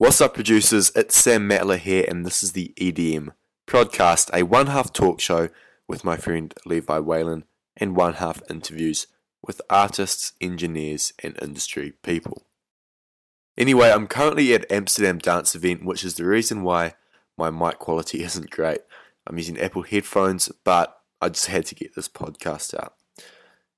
What's up, producers? It's Sam Matla here, and this is the EDM podcast, a one half talk show with my friend Levi Whalen, and one half interviews with artists, engineers, and industry people. Anyway, I'm currently at Amsterdam Dance Event, which is the reason why my mic quality isn't great. I'm using Apple headphones, but I just had to get this podcast out.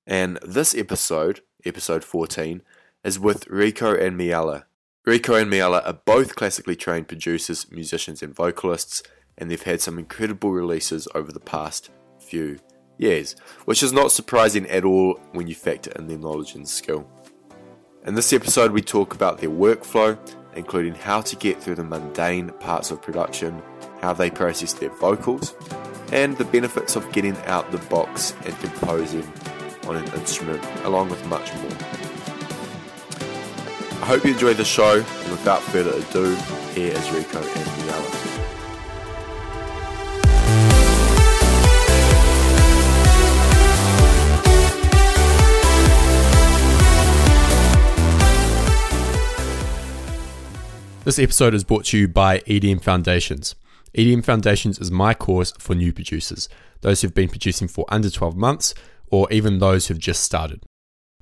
And this episode, episode 14, is with Rico and Miella Rico and Miella are both classically trained producers, musicians, and vocalists, and they've had some incredible releases over the past few years, which is not surprising at all when you factor in their knowledge and skill. In this episode, we talk about their workflow, including how to get through the mundane parts of production, how they process their vocals, and the benefits of getting out the box and composing on an instrument, along with much more. I hope you enjoy the show, and without further ado, here is Rico and Miella. This episode is brought to you by EDM Foundations. EDM Foundations is my course for new producers, those who've been producing for under 12 months, or even those who've just started.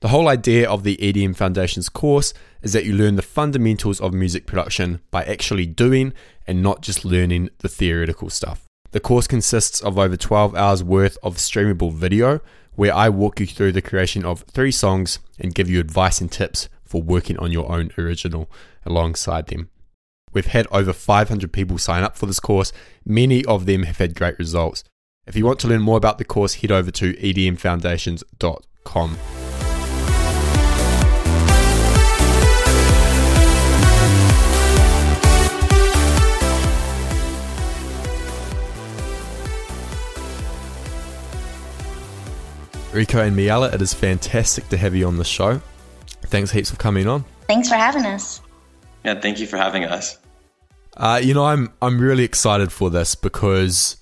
The whole idea of the EDM Foundations course is that you learn the fundamentals of music production by actually doing and not just learning the theoretical stuff. The course consists of over 12 hours worth of streamable video where I walk you through the creation of three songs and give you advice and tips for working on your own original alongside them. We've had over 500 people sign up for this course. Many of them have had great results. If you want to learn more about the course, head over to edmfoundations.com. Rico and Miella, it is fantastic to have you on the show. Thanks heaps for coming on. Thanks for having us. Yeah, thank you for having us. Uh, you know, I'm I'm really excited for this because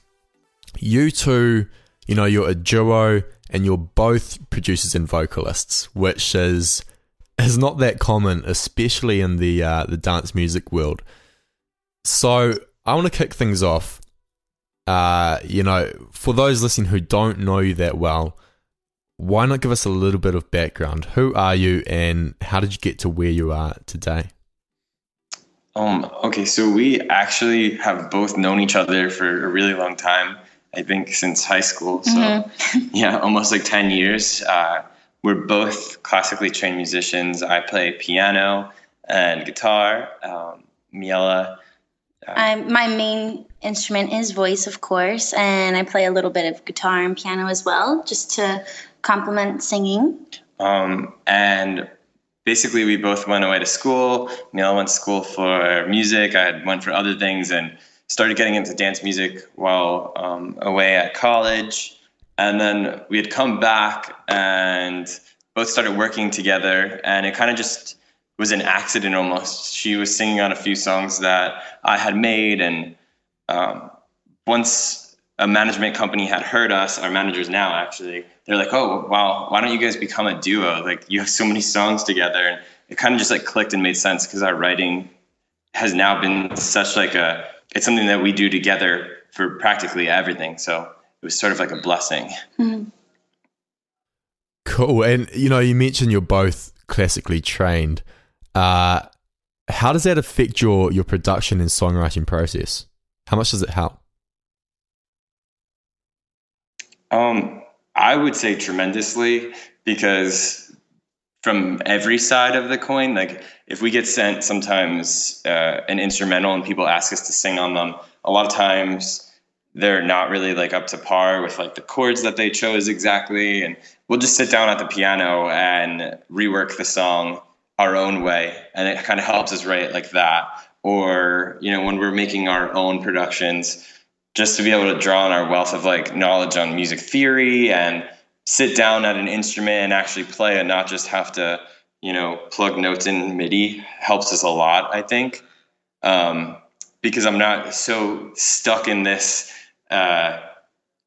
you two, you know, you're a duo and you're both producers and vocalists, which is is not that common, especially in the uh, the dance music world. So I want to kick things off. Uh, you know, for those listening who don't know you that well, why not give us a little bit of background? Who are you and how did you get to where you are today? Um, okay, so we actually have both known each other for a really long time. I think since high school. So, mm-hmm. yeah, almost like 10 years. Uh, we're both classically trained musicians. I play piano and guitar. Um, Miella. Uh, my main instrument is voice, of course, and I play a little bit of guitar and piano as well, just to complement singing? Um, and basically, we both went away to school. Neil went to school for music. I had went for other things and started getting into dance music while um, away at college. And then we had come back and both started working together. And it kind of just was an accident almost. She was singing on a few songs that I had made. And um, once a management company had heard us, our managers now actually, they're like, oh, wow, why don't you guys become a duo? Like, you have so many songs together. And it kind of just like clicked and made sense because our writing has now been such like a, it's something that we do together for practically everything. So it was sort of like a blessing. Mm-hmm. Cool. And, you know, you mentioned you're both classically trained. Uh, how does that affect your, your production and songwriting process? How much does it help? Um, I would say tremendously because from every side of the coin, like if we get sent sometimes uh, an instrumental and people ask us to sing on them, a lot of times they're not really like up to par with like the chords that they chose exactly, and we'll just sit down at the piano and rework the song our own way, and it kind of helps us write like that. Or you know when we're making our own productions just to be able to draw on our wealth of like knowledge on music theory and sit down at an instrument and actually play and not just have to you know plug notes in midi helps us a lot i think um, because i'm not so stuck in this uh,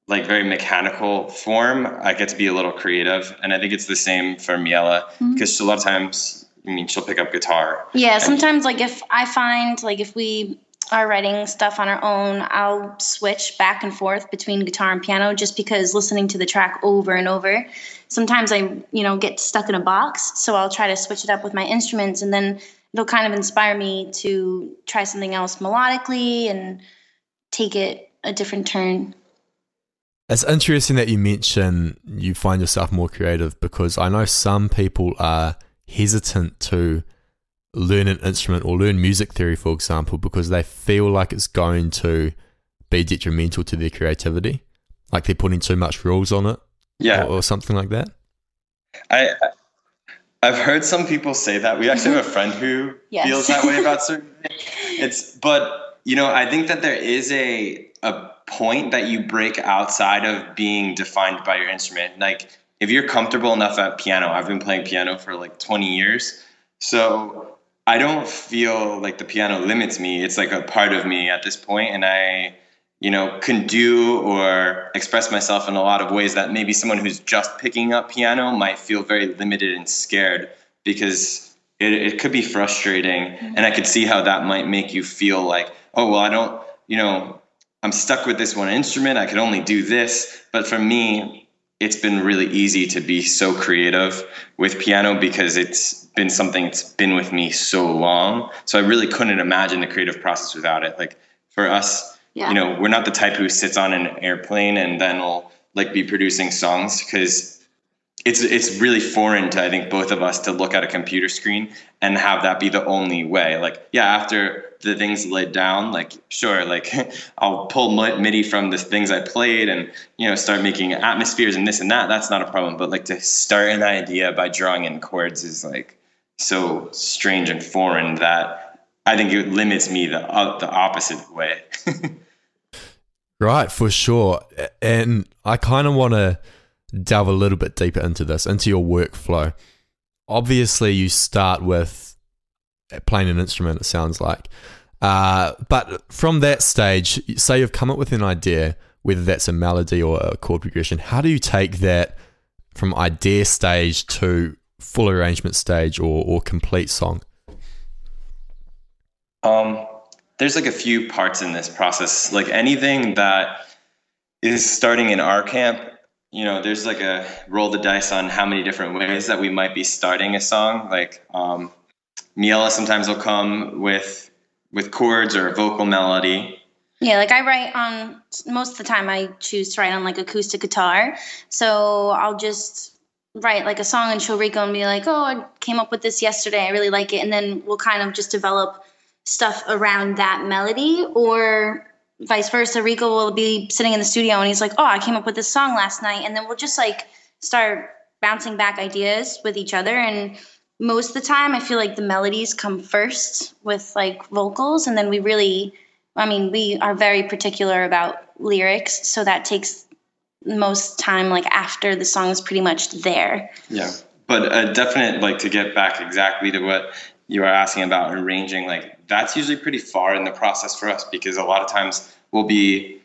like very mechanical form i get to be a little creative and i think it's the same for miella because mm-hmm. a lot of times I mean, she'll pick up guitar. Yeah, sometimes like if I find like if we are writing stuff on our own, I'll switch back and forth between guitar and piano just because listening to the track over and over, sometimes I, you know, get stuck in a box. So I'll try to switch it up with my instruments and then it'll kind of inspire me to try something else melodically and take it a different turn. It's interesting that you mention you find yourself more creative because I know some people are hesitant to learn an instrument or learn music theory, for example, because they feel like it's going to be detrimental to their creativity, like they're putting too much rules on it, yeah, or, or something like that. I I've heard some people say that. We actually have a friend who yes. feels that way about certain things. It's but you know, I think that there is a a point that you break outside of being defined by your instrument. Like if you're comfortable enough at piano, I've been playing piano for like 20 years. So I don't feel like the piano limits me. It's like a part of me at this point, and I, you know, can do or express myself in a lot of ways that maybe someone who's just picking up piano might feel very limited and scared because it, it could be frustrating. Mm-hmm. And I could see how that might make you feel like, oh, well, I don't, you know, I'm stuck with this one instrument. I can only do this. But for me, it's been really easy to be so creative with piano because it's been something that's been with me so long. So I really couldn't imagine the creative process without it. Like for us, yeah. you know, we're not the type who sits on an airplane and then will like be producing songs because it's it's really foreign to I think both of us to look at a computer screen and have that be the only way. Like, yeah, after the things laid down, like sure, like I'll pull MIDI from the things I played and you know start making atmospheres and this and that. That's not a problem. But like to start an idea by drawing in chords is like so strange and foreign that I think it limits me the uh, the opposite way. right, for sure. And I kind of want to delve a little bit deeper into this, into your workflow. Obviously, you start with playing an instrument, it sounds like. Uh, but from that stage, say you've come up with an idea, whether that's a melody or a chord progression, how do you take that from idea stage to full arrangement stage or, or complete song? Um, there's like a few parts in this process. Like anything that is starting in our camp you know, there's like a roll the dice on how many different ways that we might be starting a song. Like um, Miella sometimes will come with with chords or a vocal melody. Yeah, like I write on most of the time I choose to write on like acoustic guitar. So I'll just write like a song and show Rico and be like, "Oh, I came up with this yesterday. I really like it." And then we'll kind of just develop stuff around that melody or vice versa. Rico will be sitting in the studio and he's like, "Oh, I came up with this song last night," and then we'll just like start bouncing back ideas with each other. And most of the time, I feel like the melodies come first with like vocals, and then we really, I mean, we are very particular about lyrics, so that takes most time like after the song is pretty much there. Yeah, but a definite like to get back exactly to what you are asking about arranging like that's usually pretty far in the process for us because a lot of times we'll be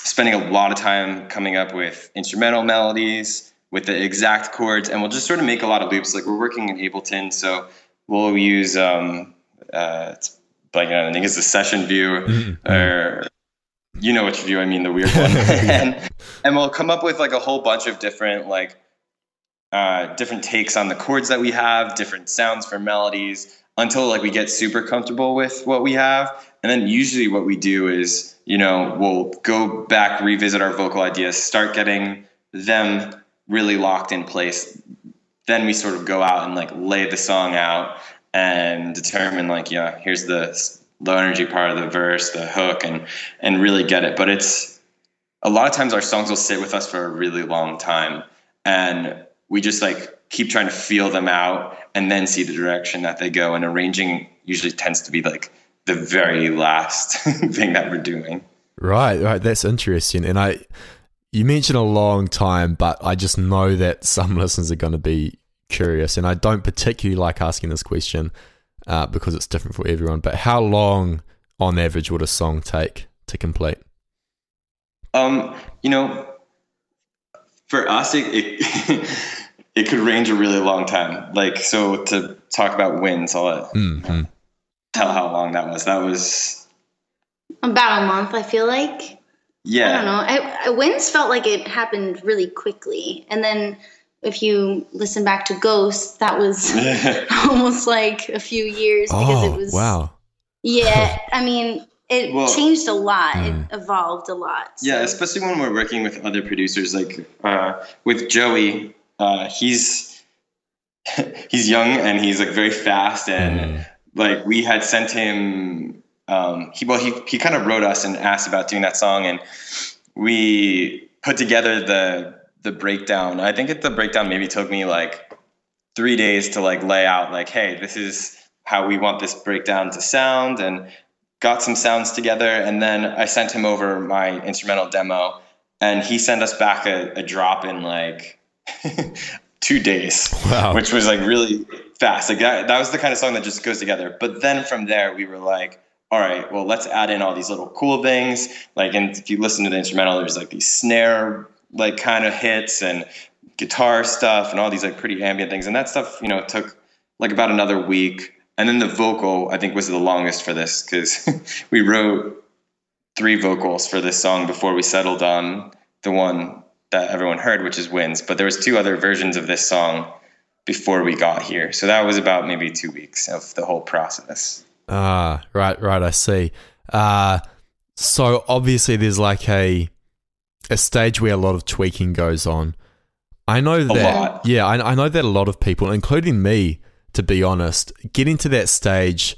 spending a lot of time coming up with instrumental melodies with the exact chords and we'll just sort of make a lot of loops. Like we're working in ableton so we'll use um uh it's like i think it's the session view mm-hmm. or you know which view i mean the weird one. And, and we'll come up with like a whole bunch of different like uh, different takes on the chords that we have different sounds for melodies until like we get super comfortable with what we have. And then usually what we do is, you know, we'll go back, revisit our vocal ideas, start getting them really locked in place. Then we sort of go out and like lay the song out and determine like, yeah, here's the low energy part of the verse, the hook, and and really get it. But it's a lot of times our songs will sit with us for a really long time. And we just like keep trying to feel them out and then see the direction that they go. And arranging usually tends to be like the very last thing that we're doing. Right, right. That's interesting. And I, you mentioned a long time, but I just know that some listeners are going to be curious, and I don't particularly like asking this question uh, because it's different for everyone. But how long, on average, would a song take to complete? Um, you know, for us, it, it it could range a really long time. Like so to talk about Winds, I'll let Mm-hmm. tell how long that was. That was About a month, I feel like. yeah. I don't know. I, I, Winds felt like it happened really quickly, and then if you listen back to Ghost, that was almost like a few years because Oh, it was. wow. Yeah, I mean, it Well- changed a lot. Mm. It evolved a lot. Yeah, especially when we're working with other producers, like uh, with Joey. Uh, he's he's young and he's like very fast, and Mm. like we had sent him. Um, he well, he he kind of wrote us and asked about doing that song, and we put together the the breakdown. I think it, the breakdown maybe took me like three days to like lay out like, hey, this is how we want this breakdown to sound, and got some sounds together, and then I sent him over my instrumental demo, and he sent us back a, a drop in like two days, Wow. which was like really fast. Like that, that was the kind of song that just goes together. But then from there, we were like, all right, well, let's add in all these little cool things. Like, and if you listen to the instrumental, there's like these snare like kind of hits and guitar stuff and all these like pretty ambient things. And that stuff, you know, took like about another week. And then the vocal, I think, was the longest for this because we wrote three vocals for this song before we settled on the one that everyone heard, which is Winds. But there was two other versions of this song before we got here. So that was about maybe two weeks of the whole process. Ah, right, right. I see. Uh, so obviously, there's like a a stage where a lot of tweaking goes on. I know that. lot. Yeah, I, I know that a lot of people, including me, to be honest, getting to that stage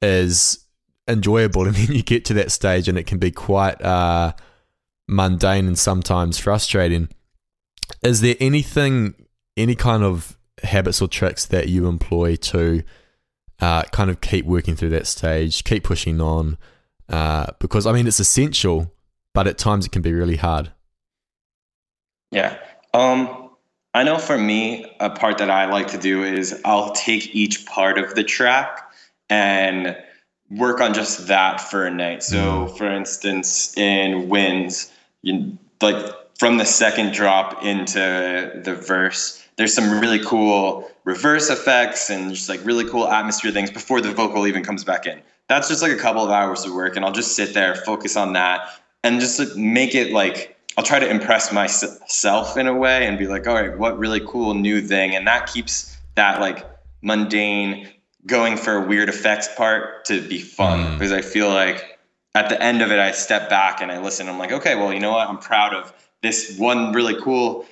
is enjoyable, and then you get to that stage, and it can be quite uh, mundane and sometimes frustrating. Is there anything, any kind of habits or tricks that you employ to uh, kind of keep working through that stage, keep pushing on, uh, because I mean it's essential, but at times it can be really hard. Yeah. Um, I know for me, a part that I like to do is I'll take each part of the track and work on just that for a night. So, for instance, in Winds, you, like from the second drop into the verse, there's some really cool reverse effects and just like really cool atmosphere things before the vocal even comes back in. That's just like a couple of hours of work, and I'll just sit there, focus on that, and just like, make it like I'll try to impress myself in a way and be like, all right, what really cool new thing, and that keeps that like mundane going for a weird effects part to be fun Mm. because I feel like at the end of it, I step back and I listen. I'm like, okay, well, you know what? I'm proud of this one really cool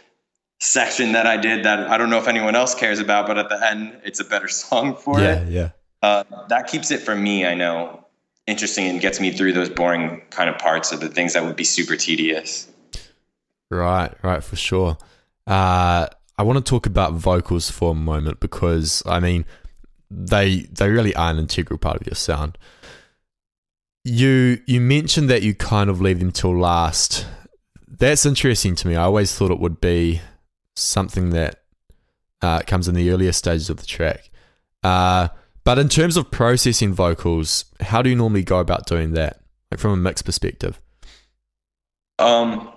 section that I did that I don't know if anyone else cares about, but at the end, it's a better song for yeah, it. yeah. Uh, that keeps it for me, I know, interesting and gets me through those boring kind of parts of the things that would be super tedious. Right, right, for sure. Uh, I want to talk about vocals for a moment because I mean, they they really are an integral part of your sound. You you mentioned that you kind of leave them till last. That's interesting to me. I always thought it would be something that uh, comes in the earlier stages of the track. Uh, but in terms of processing vocals, how do you normally go about doing that, like from a mix perspective? Um,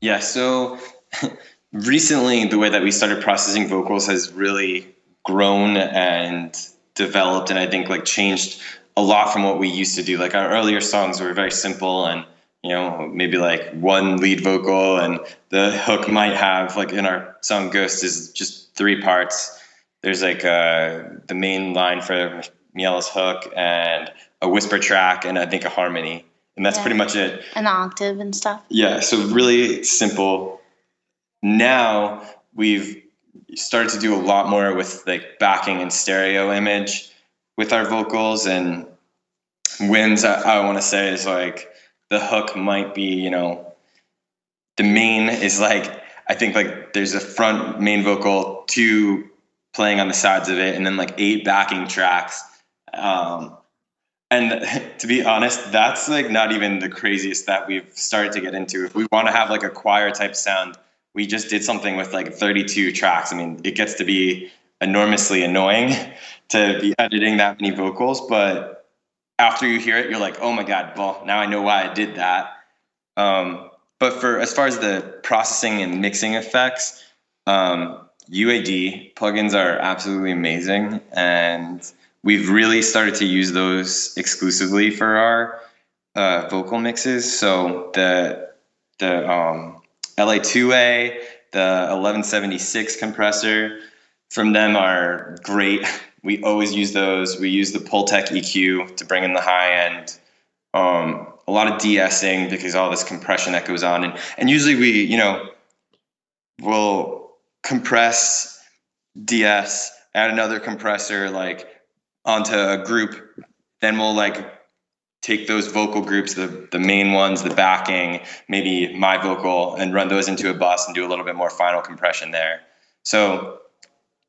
yeah, so recently the way that we started processing vocals has really grown and developed and I think like changed a lot from what we used to do. Like our earlier songs were very simple and you know, maybe like one lead vocal and the hook might have like in our song Ghost is just three parts. There's like uh the main line for Miella's hook and a whisper track and I think a harmony. And that's Yeah. pretty much it. An octave and stuff. Yeah, so really simple. Now we've started to do a lot more with like backing and stereo image with our vocals and Winds. I, I want to say is like the hook might be you know the main is like I think like there's a front main vocal, two playing on the sides of it, and then like eight backing tracks. Um, and to be honest, that's like not even the craziest that we've started to get into. If we want to have like a choir type sound, we just did something with like 32 tracks. I mean, it gets to be enormously annoying to be editing that many vocals, but after you hear it, you're like, oh my God, well, now I know why I did that. Um, but for as far as the processing and mixing effects, um, UAD plugins are absolutely amazing, and we've really started to use those exclusively for our uh, vocal mixes. So the the um, LA2A, the 1176 compressor from them are great. We always use those. We use the Pultec EQ to bring in the high end. Um, a lot of de-essing because all this compression that goes on, and and usually we, you know, will compress, de-ess, add another compressor like onto a group. Then we'll like take those vocal groups, the, the main ones, the backing, maybe my vocal, and run those into a bus and do a little bit more final compression there. So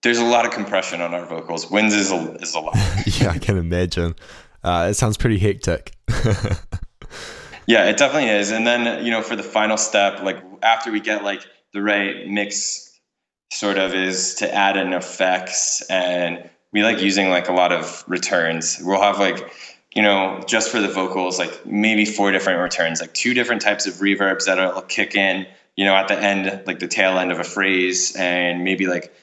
there's a lot of compression on our vocals. Winds is a, is a lot. yeah, I can imagine. Uh, it sounds pretty hectic. yeah, it definitely is. And then, you know, for the final step, like after we get like the right mix sort of is to add in effects and we like using like a lot of returns. We'll have like you know, just for the vocals, like maybe four different returns, like two different types of reverbs that'll kick in, you know, at the end, like the tail end of a phrase, and maybe like,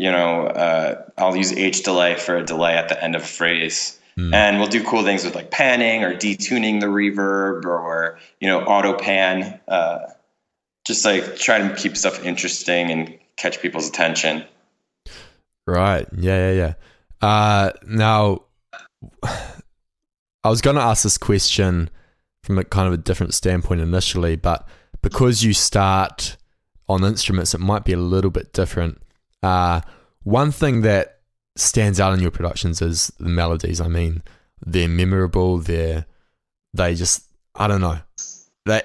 you know, uh, I'll use H delay for a delay at the end of a phrase. Mm. And we'll do cool things with like panning or detuning the reverb or, you know, auto pan, uh, just like try to keep stuff interesting and catch people's attention. Right. Yeah. Yeah. Yeah. Uh, now, I was going to ask this question from a kind of a different standpoint initially, but because you start on instruments, it might be a little bit different. Uh, one thing that stands out in your productions is the melodies. I mean, they're memorable. They're they just I don't know. They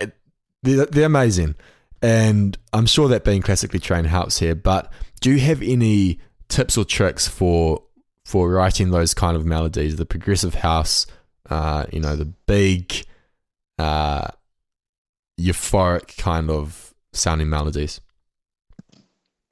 they're, they're amazing, and I'm sure that being classically trained helps here. But do you have any tips or tricks for for writing those kind of melodies, the progressive house uh, you know, the big, uh, euphoric kind of sounding melodies?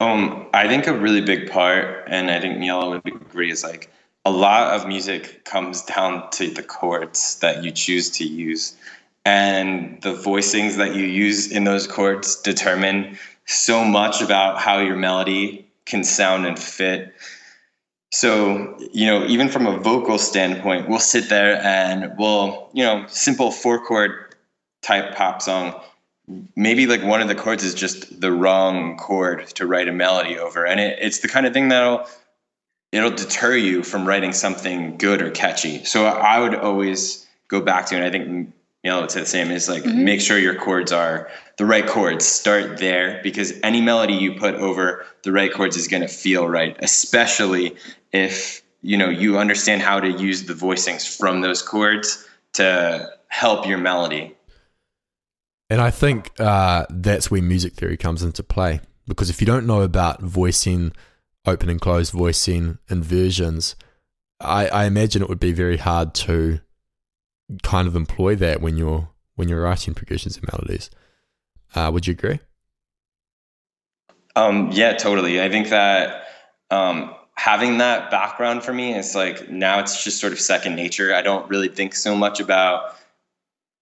Um, I think a really big part, and I think Miella would agree, is like a lot of music comes down to the chords that you choose to use. And the voicings that you use in those chords determine so much about how your melody can sound and fit. So, you know, even from a vocal standpoint, we'll sit there and we'll, you know, simple four chord type pop song. Maybe like one of the chords is just the wrong chord to write a melody over. And it, it's the kind of thing that'll it'll deter you from writing something good or catchy. So I would always go back to, and I think you know, it's the same. Is like mm-hmm. make sure your chords are the right chords. Start there because any melody you put over the right chords is going to feel right, especially if you know you understand how to use the voicings from those chords to help your melody. And I think uh, that's where music theory comes into play because if you don't know about voicing, open and closed voicing, inversions, I, I imagine it would be very hard to kind of employ that when you're when you're writing progressions and melodies. Uh, would you agree? Um, yeah, totally. I think that um, having that background for me is like now it's just sort of second nature. I don't really think so much about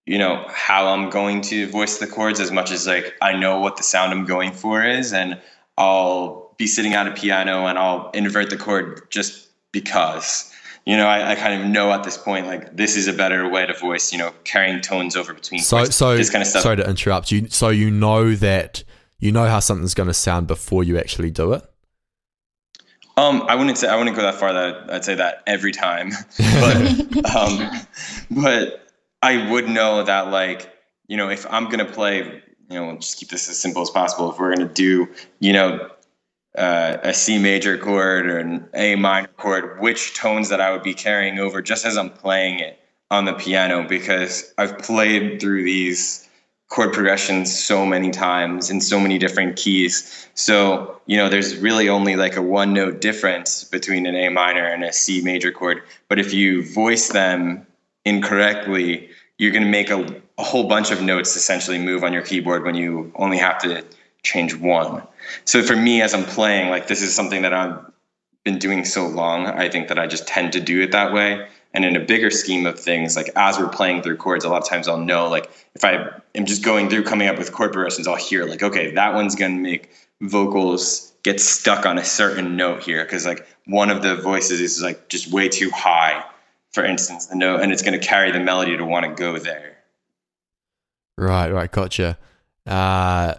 you know how I'm going to voice the chords as much as like I know what the sound I'm going for is, and I'll be sitting at a piano and I'll invert the chord just because you know, I, I, kind of know at this point like this is a better way to voice. You know, carrying tones over between. So, chords, so this kind of stuff. Sorry to interrupt you. So you know that you know how something's going to sound before you actually do it. Um, I wouldn't say I wouldn't go that far. That I'd say that every time, but um, but I would know that like you know if I'm gonna play, you know, just keep this as simple as possible. If we're gonna do, you know, uh, a C major chord or an A minor chord, which tones that I would be carrying over just as I'm playing it on the piano because I've played through these chord progressions so many times in so many different keys. So, you know, there's really only like a one note difference between an A minor and a C major chord. But if you voice them incorrectly, you're going to make a, a whole bunch of notes essentially move on your keyboard when you only have to change one. So for me, as I'm playing, like this is something that I've been doing so long. I think that I just tend to do it that way. And in a bigger scheme of things, like as we're playing through chords, a lot of times I'll know, like if I am just going through coming up with chord progressions, I'll hear like, okay, that one's going to make vocals get stuck on a certain note here because like one of the voices is like just way too high, for instance, the note, and it's going to carry the melody to want to go there. Right, right, gotcha. Uh,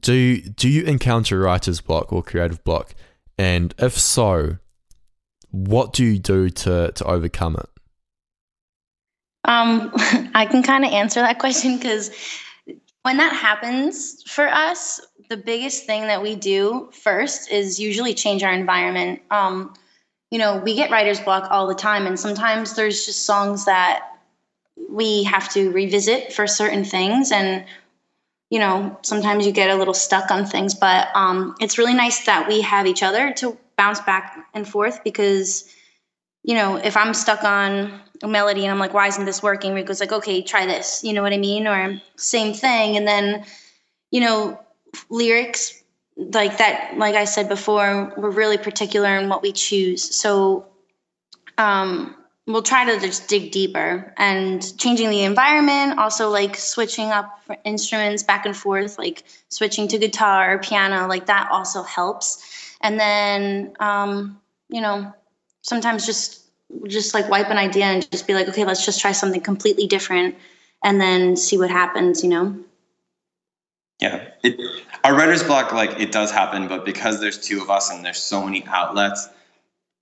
do do you encounter writer's block or creative block, and if so, what do you do to to overcome it? Um, I can kind of answer that question because when that happens for us, the biggest thing that we do first is usually change our environment. Um, you know, we get writer's block all the time, and sometimes there's just songs that we have to revisit for certain things and you know sometimes you get a little stuck on things but um, it's really nice that we have each other to bounce back and forth because you know if i'm stuck on a melody and i'm like why isn't this working? Rico's like okay try this you know what i mean? Or same thing and then you know lyrics like that like i said before we're really particular in what we choose. So um we'll try to just dig deeper and changing the environment also like switching up instruments back and forth like switching to guitar or piano like that also helps. And then um, you know sometimes just just like wipe an idea and just be like okay let's just try something completely different and then see what happens you know yeah it, our writer's block like it does happen but because there's two of us and there's so many outlets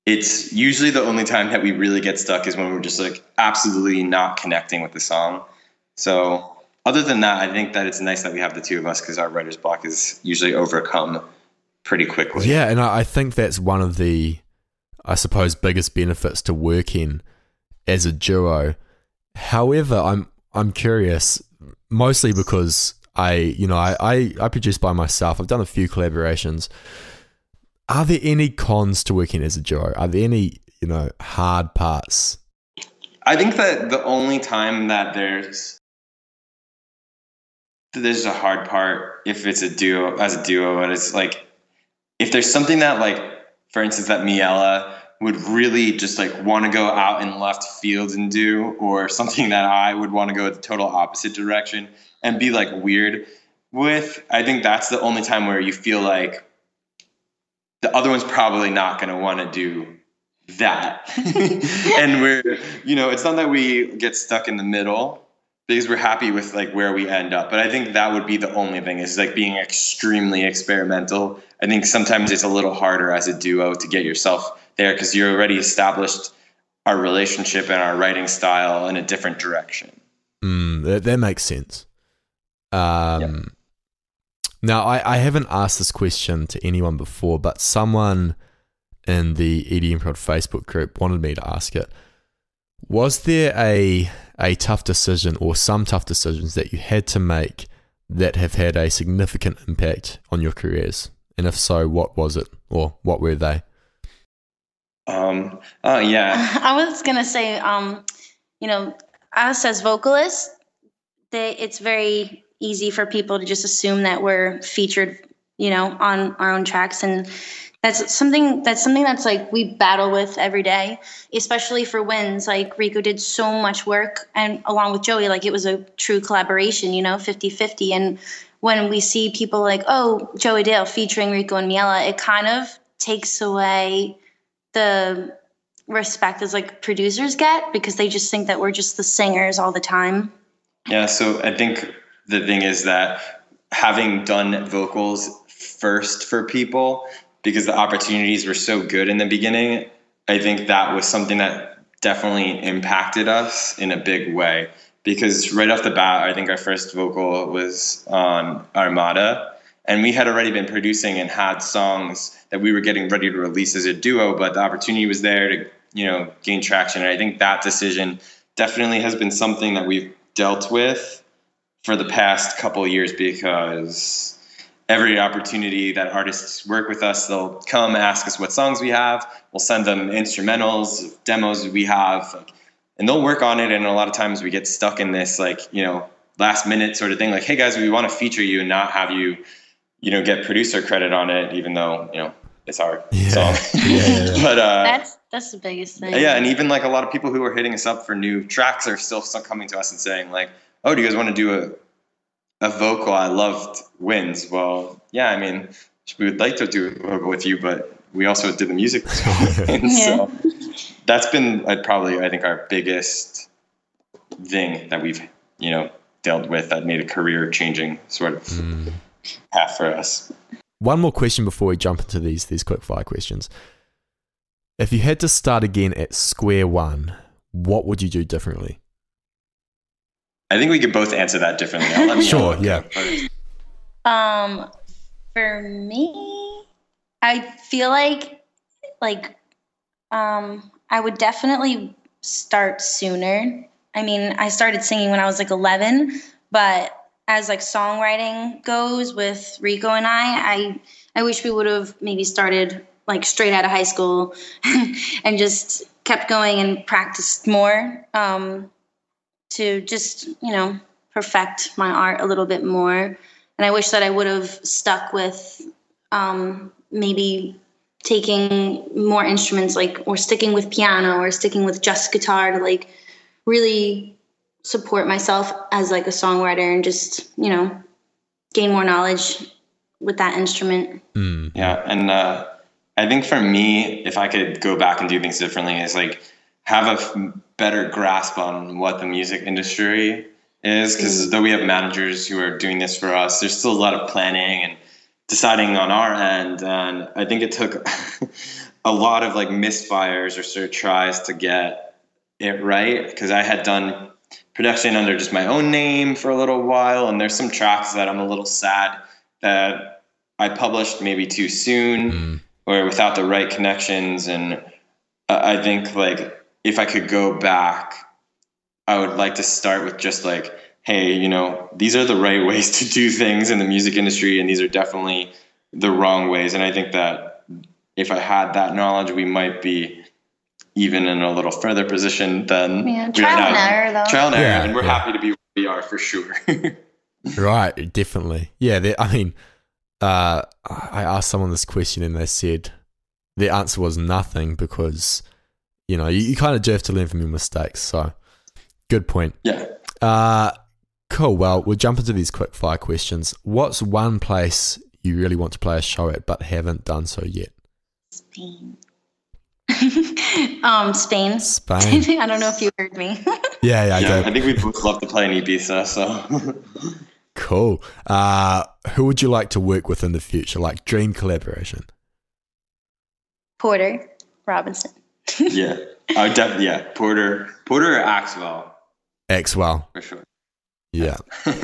it's usually the only time that we really get stuck is when we're just like absolutely not connecting with the song. So other than that, I think that it's nice that we have the two of us because our writer's block is usually overcome pretty quickly. Yeah, and I think that's one of the, I suppose, biggest benefits to working as a duo. However, I'm I'm curious, mostly because I, you know, I, I, I produce by myself. I've done a few collaborations are there any cons to working as a duo? Are there any, you know, hard parts? I think that the only time that there's there's a hard part if it's a duo as a duo, and it's like if there's something that like, for instance, that Miella would really just like want to go out in left field and do, or something that I would want to go the total opposite direction and be like weird with. I think that's the only time where you feel like the other one's probably not going to want to do that. and we're, you know, it's not that we get stuck in the middle because we're happy with like where we end up. But I think that would be the only thing is like being extremely experimental. I think sometimes it's a little harder as a duo to get yourself there because you're already established our relationship and our writing style in a different direction. Mm, that, that makes sense. Um, yep. Now, I, I haven't asked this question to anyone before, but someone in the EDM Prod Facebook group wanted me to ask it. Was there a a tough decision or some tough decisions that you had to make that have had a significant impact on your careers? And if so, what was it or what were they? Um, oh yeah. I was gonna say, um, you know, us as vocalists, they, it's very easy for people to just assume that we're featured, you know, on our own tracks. And that's something that's something that's like we battle with every day especially for Winds. Like rico did so much work and along with joey like it was a true collaboration you know 50-50 and when we see people like oh joey dale featuring rico and miella it kind of takes away the respect as like producers get because they just think that we're just the singers all the time. Yeah so i think the thing is that having done vocals first for people because the opportunities were so good in the beginning, I think that was something that definitely impacted us in a big way. Because right off the bat, I think our first vocal was on Armada, and we had already been producing and had songs that we were getting ready to release as a duo, but the opportunity was there to, you know, gain traction. And I think that decision definitely has been something that we've dealt with for the past couple years because every opportunity that artists work with us, they'll come ask us what songs we have. We'll send them instrumentals, demos we have, and they'll work on it. And a lot of times we get stuck in this like you know last minute sort of thing, like, hey guys, we want to feature you and not have you, you know, get producer credit on it, even though you know it's our yeah. song. yeah, yeah, but uh, that's that's the biggest thing. Yeah, and even like a lot of people who are hitting us up for new tracks are still coming to us and saying like oh, do you guys want to do a a vocal I loved Winds? Well, yeah, I mean, we would like to do a logo with you, but we also did the music. and so that's been uh, probably, I think, our biggest thing that we've, you know, dealt with that made a career changing sort of mm. path for us. One more question before we jump into these these quick fire questions. If you had to start again at square one, what would you do differently? I think we could both answer that differently. sure, yeah. Um, for me, I feel like like um, I would definitely start sooner. I mean, I started singing when I was like 11, but as like songwriting goes with Rico and I, I I wish we would have maybe started like straight out of high school and just kept going and practiced more um, to just you know perfect my art a little bit more. And I wish that I would have stuck with um, maybe taking more instruments like or sticking with piano or sticking with just guitar to like really support myself as like a songwriter and just you know gain more knowledge with that instrument mm. yeah and uh, i think for me if i could go back and do things differently is like have a better grasp on what the music industry is because though we have managers who are doing this for us there's still a lot of planning and deciding on our end and i think it took a lot of like misfires or sort of tries to get it right because i had done production under just my own name for a little while, and there's some tracks that I'm a little sad that I published maybe too soon mm. or without the right connections. And I think like if I could go back, I would like to start with just like, hey, you know, these are the right ways to do things in the music industry, and these are definitely the wrong ways. And I think that if I had that knowledge, we might be even in a little further position than yeah, trial and error though. Trial and error, yeah, and we're yeah. happy to be where we are for sure. right, definitely. Yeah, I mean, uh, I asked someone this question and they said the answer was nothing because you know you, you kind of do have to learn from your mistakes. So, good point. Yeah. Uh, cool. Well, we'll jump into these quick fire questions. What's one place you really want to play a show at but haven't done so yet? Spain. um, Spain. Spain. I don't know if you heard me. yeah, yeah, I, yeah, I think we both love to play in Ibiza. So cool. Uh, who would you like to work with in the future? Like dream collaboration. Porter Robinson. yeah, Oh, definitely yeah. Porter, Porter or Axwell. Axwell for sure. Yeah.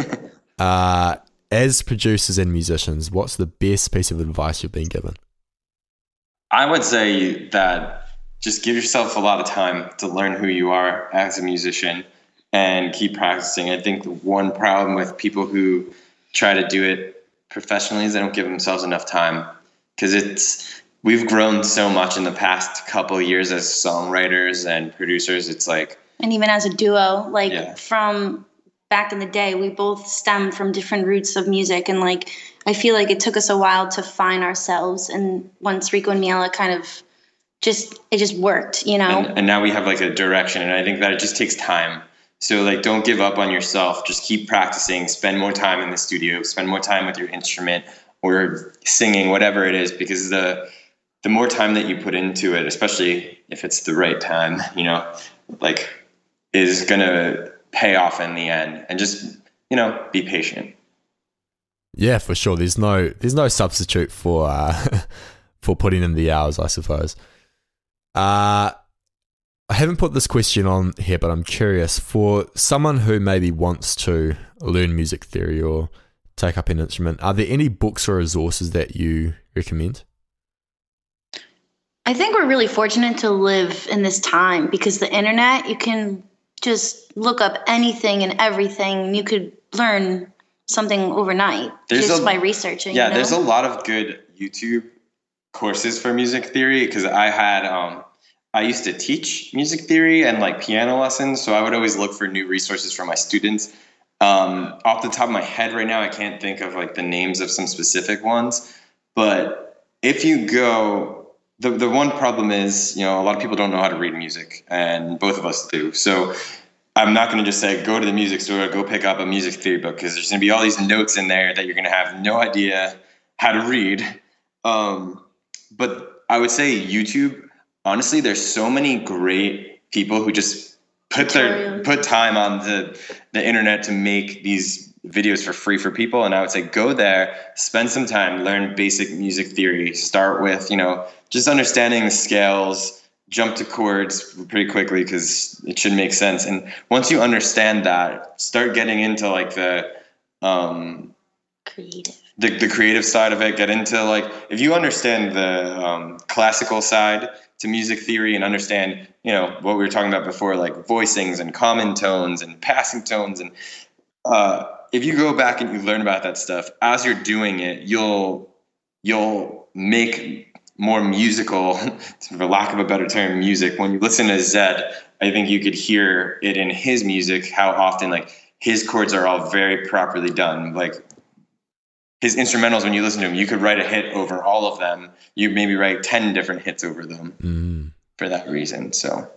uh, as producers and musicians, what's the best piece of advice you've been given? I would say that just give yourself a lot of time to learn who you are as a musician and keep practicing. I think the one problem with people who try to do it professionally is they don't give themselves enough time because it's we've grown so much in the past couple years as songwriters and producers. It's like and even as a duo, like yeah. from back in the day, we both stem from different roots of music and like I feel like it took us a while to find ourselves, and once Rico and Miella kind of just it just worked, you know. And, and now we have like a direction, and I think that it just takes time. So like, don't give up on yourself. Just keep practicing. Spend more time in the studio. Spend more time with your instrument or singing, whatever it is, because the the more time that you put into it, especially if it's the right time, you know, like is gonna pay off in the end. And just you know, be patient. Yeah, for sure. There's no there's no substitute for uh, for putting in the hours, I suppose. Uh, I haven't put this question on here, but I'm curious for someone who maybe wants to learn music theory or take up an instrument. Are there any books or resources that you recommend? I think we're really fortunate to live in this time because the internet, you can just look up anything and everything. You could learn something overnight there's just a, by researching. Yeah, you know? there's a lot of good YouTube courses for music theory because I had um, I used to teach music theory and like piano lessons, so I would always look for new resources for my students. Um, off the top of my head right now, I can't think of like the names of some specific ones, but if you go the, the one problem is, you know, a lot of people don't know how to read music, and both of us do. So I'm not going to just say go to the music store, go pick up a music theory book because there's going to be all these notes in there that you're going to have no idea how to read. Um, but I would say YouTube. Honestly, there's so many great people who just put their put time on the the internet to make these videos for free for people. And I would say go there, spend some time, learn basic music theory. Start with you know just understanding the scales. Jump to chords pretty quickly because it should make sense. And once you understand that, start getting into like the um, Creative. the, the creative side of it get into like if you understand the um, classical side to music theory and understand you know what we were talking about before like voicings and common tones and passing tones and uh, if you go back and you learn about that stuff as you're doing it you'll you'll make more musical for lack of a better term music when you listen to Zedd i think you could hear it in his music how often like his chords are all very properly done like his instrumentals when you listen to him you could write a hit over all of them you maybe write 10 different hits over them Mm. for that reason so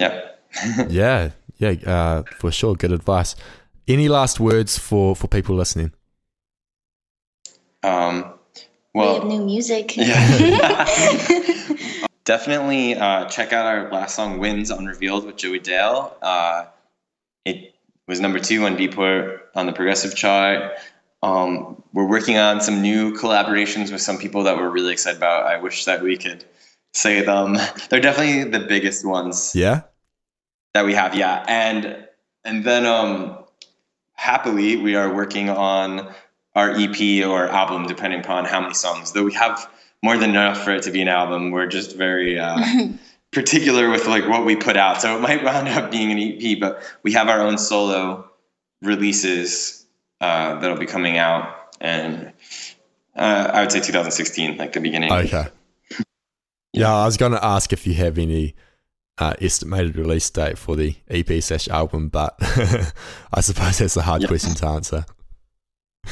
yeah Yeah, yeah, uh, for sure. Good advice. Any last words for for people listening? um we have new music. Yeah. definitely uh, check out our last song Winds unrevealed with joey dale uh, it was number two on beatport on the progressive chart um, we're working on some new collaborations with some people that we're really excited about i wish that we could say them they're definitely the biggest ones Yeah. that we have yeah and and then um happily we are working on our ep or album depending upon how many songs. Though we have more than enough for it to be an album we're just very uh particular with like what we put out. So it might round up being an ep but we have our own solo releases uh that'll be coming out and uh, i would say 2016 like the beginning. Okay. Yeah, I was going to ask if you have any uh, estimated release date for the EP slash album, but I suppose that's a hard Yeah. question to answer.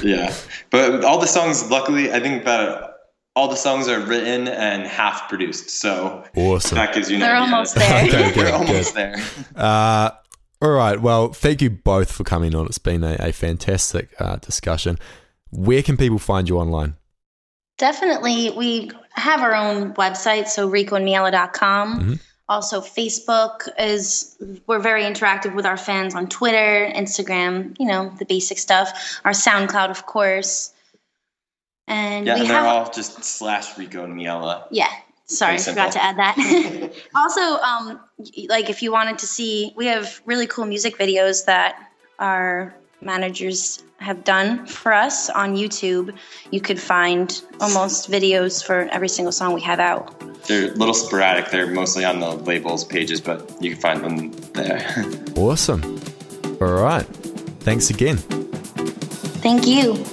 Yeah, but all the songs, luckily, I think that all the songs are written and half produced, so Awesome. that gives you. an They're idea. almost there. Okay, good, We're almost good. there. Uh, all right. Well, thank you both for coming on. It's been a, a fantastic uh, discussion. Where can people find you online? Definitely. We have our own website, so ricoandmiella.com. Mhm. Also, Facebook is, we're very interactive with our fans on Twitter, Instagram, you know, the basic stuff. Our SoundCloud, of course. And Yeah, we and they're have, all just slash Rico and Miella. yeah, sorry, I forgot to add that. also, um, like if you wanted to see, we have really cool music videos that our managers have done for us on YouTube. You could find almost videos for every single song we have out. They're a little sporadic. They're mostly on the labels pages, but you can find them there. Awesome. All right. Thanks again. Thank you.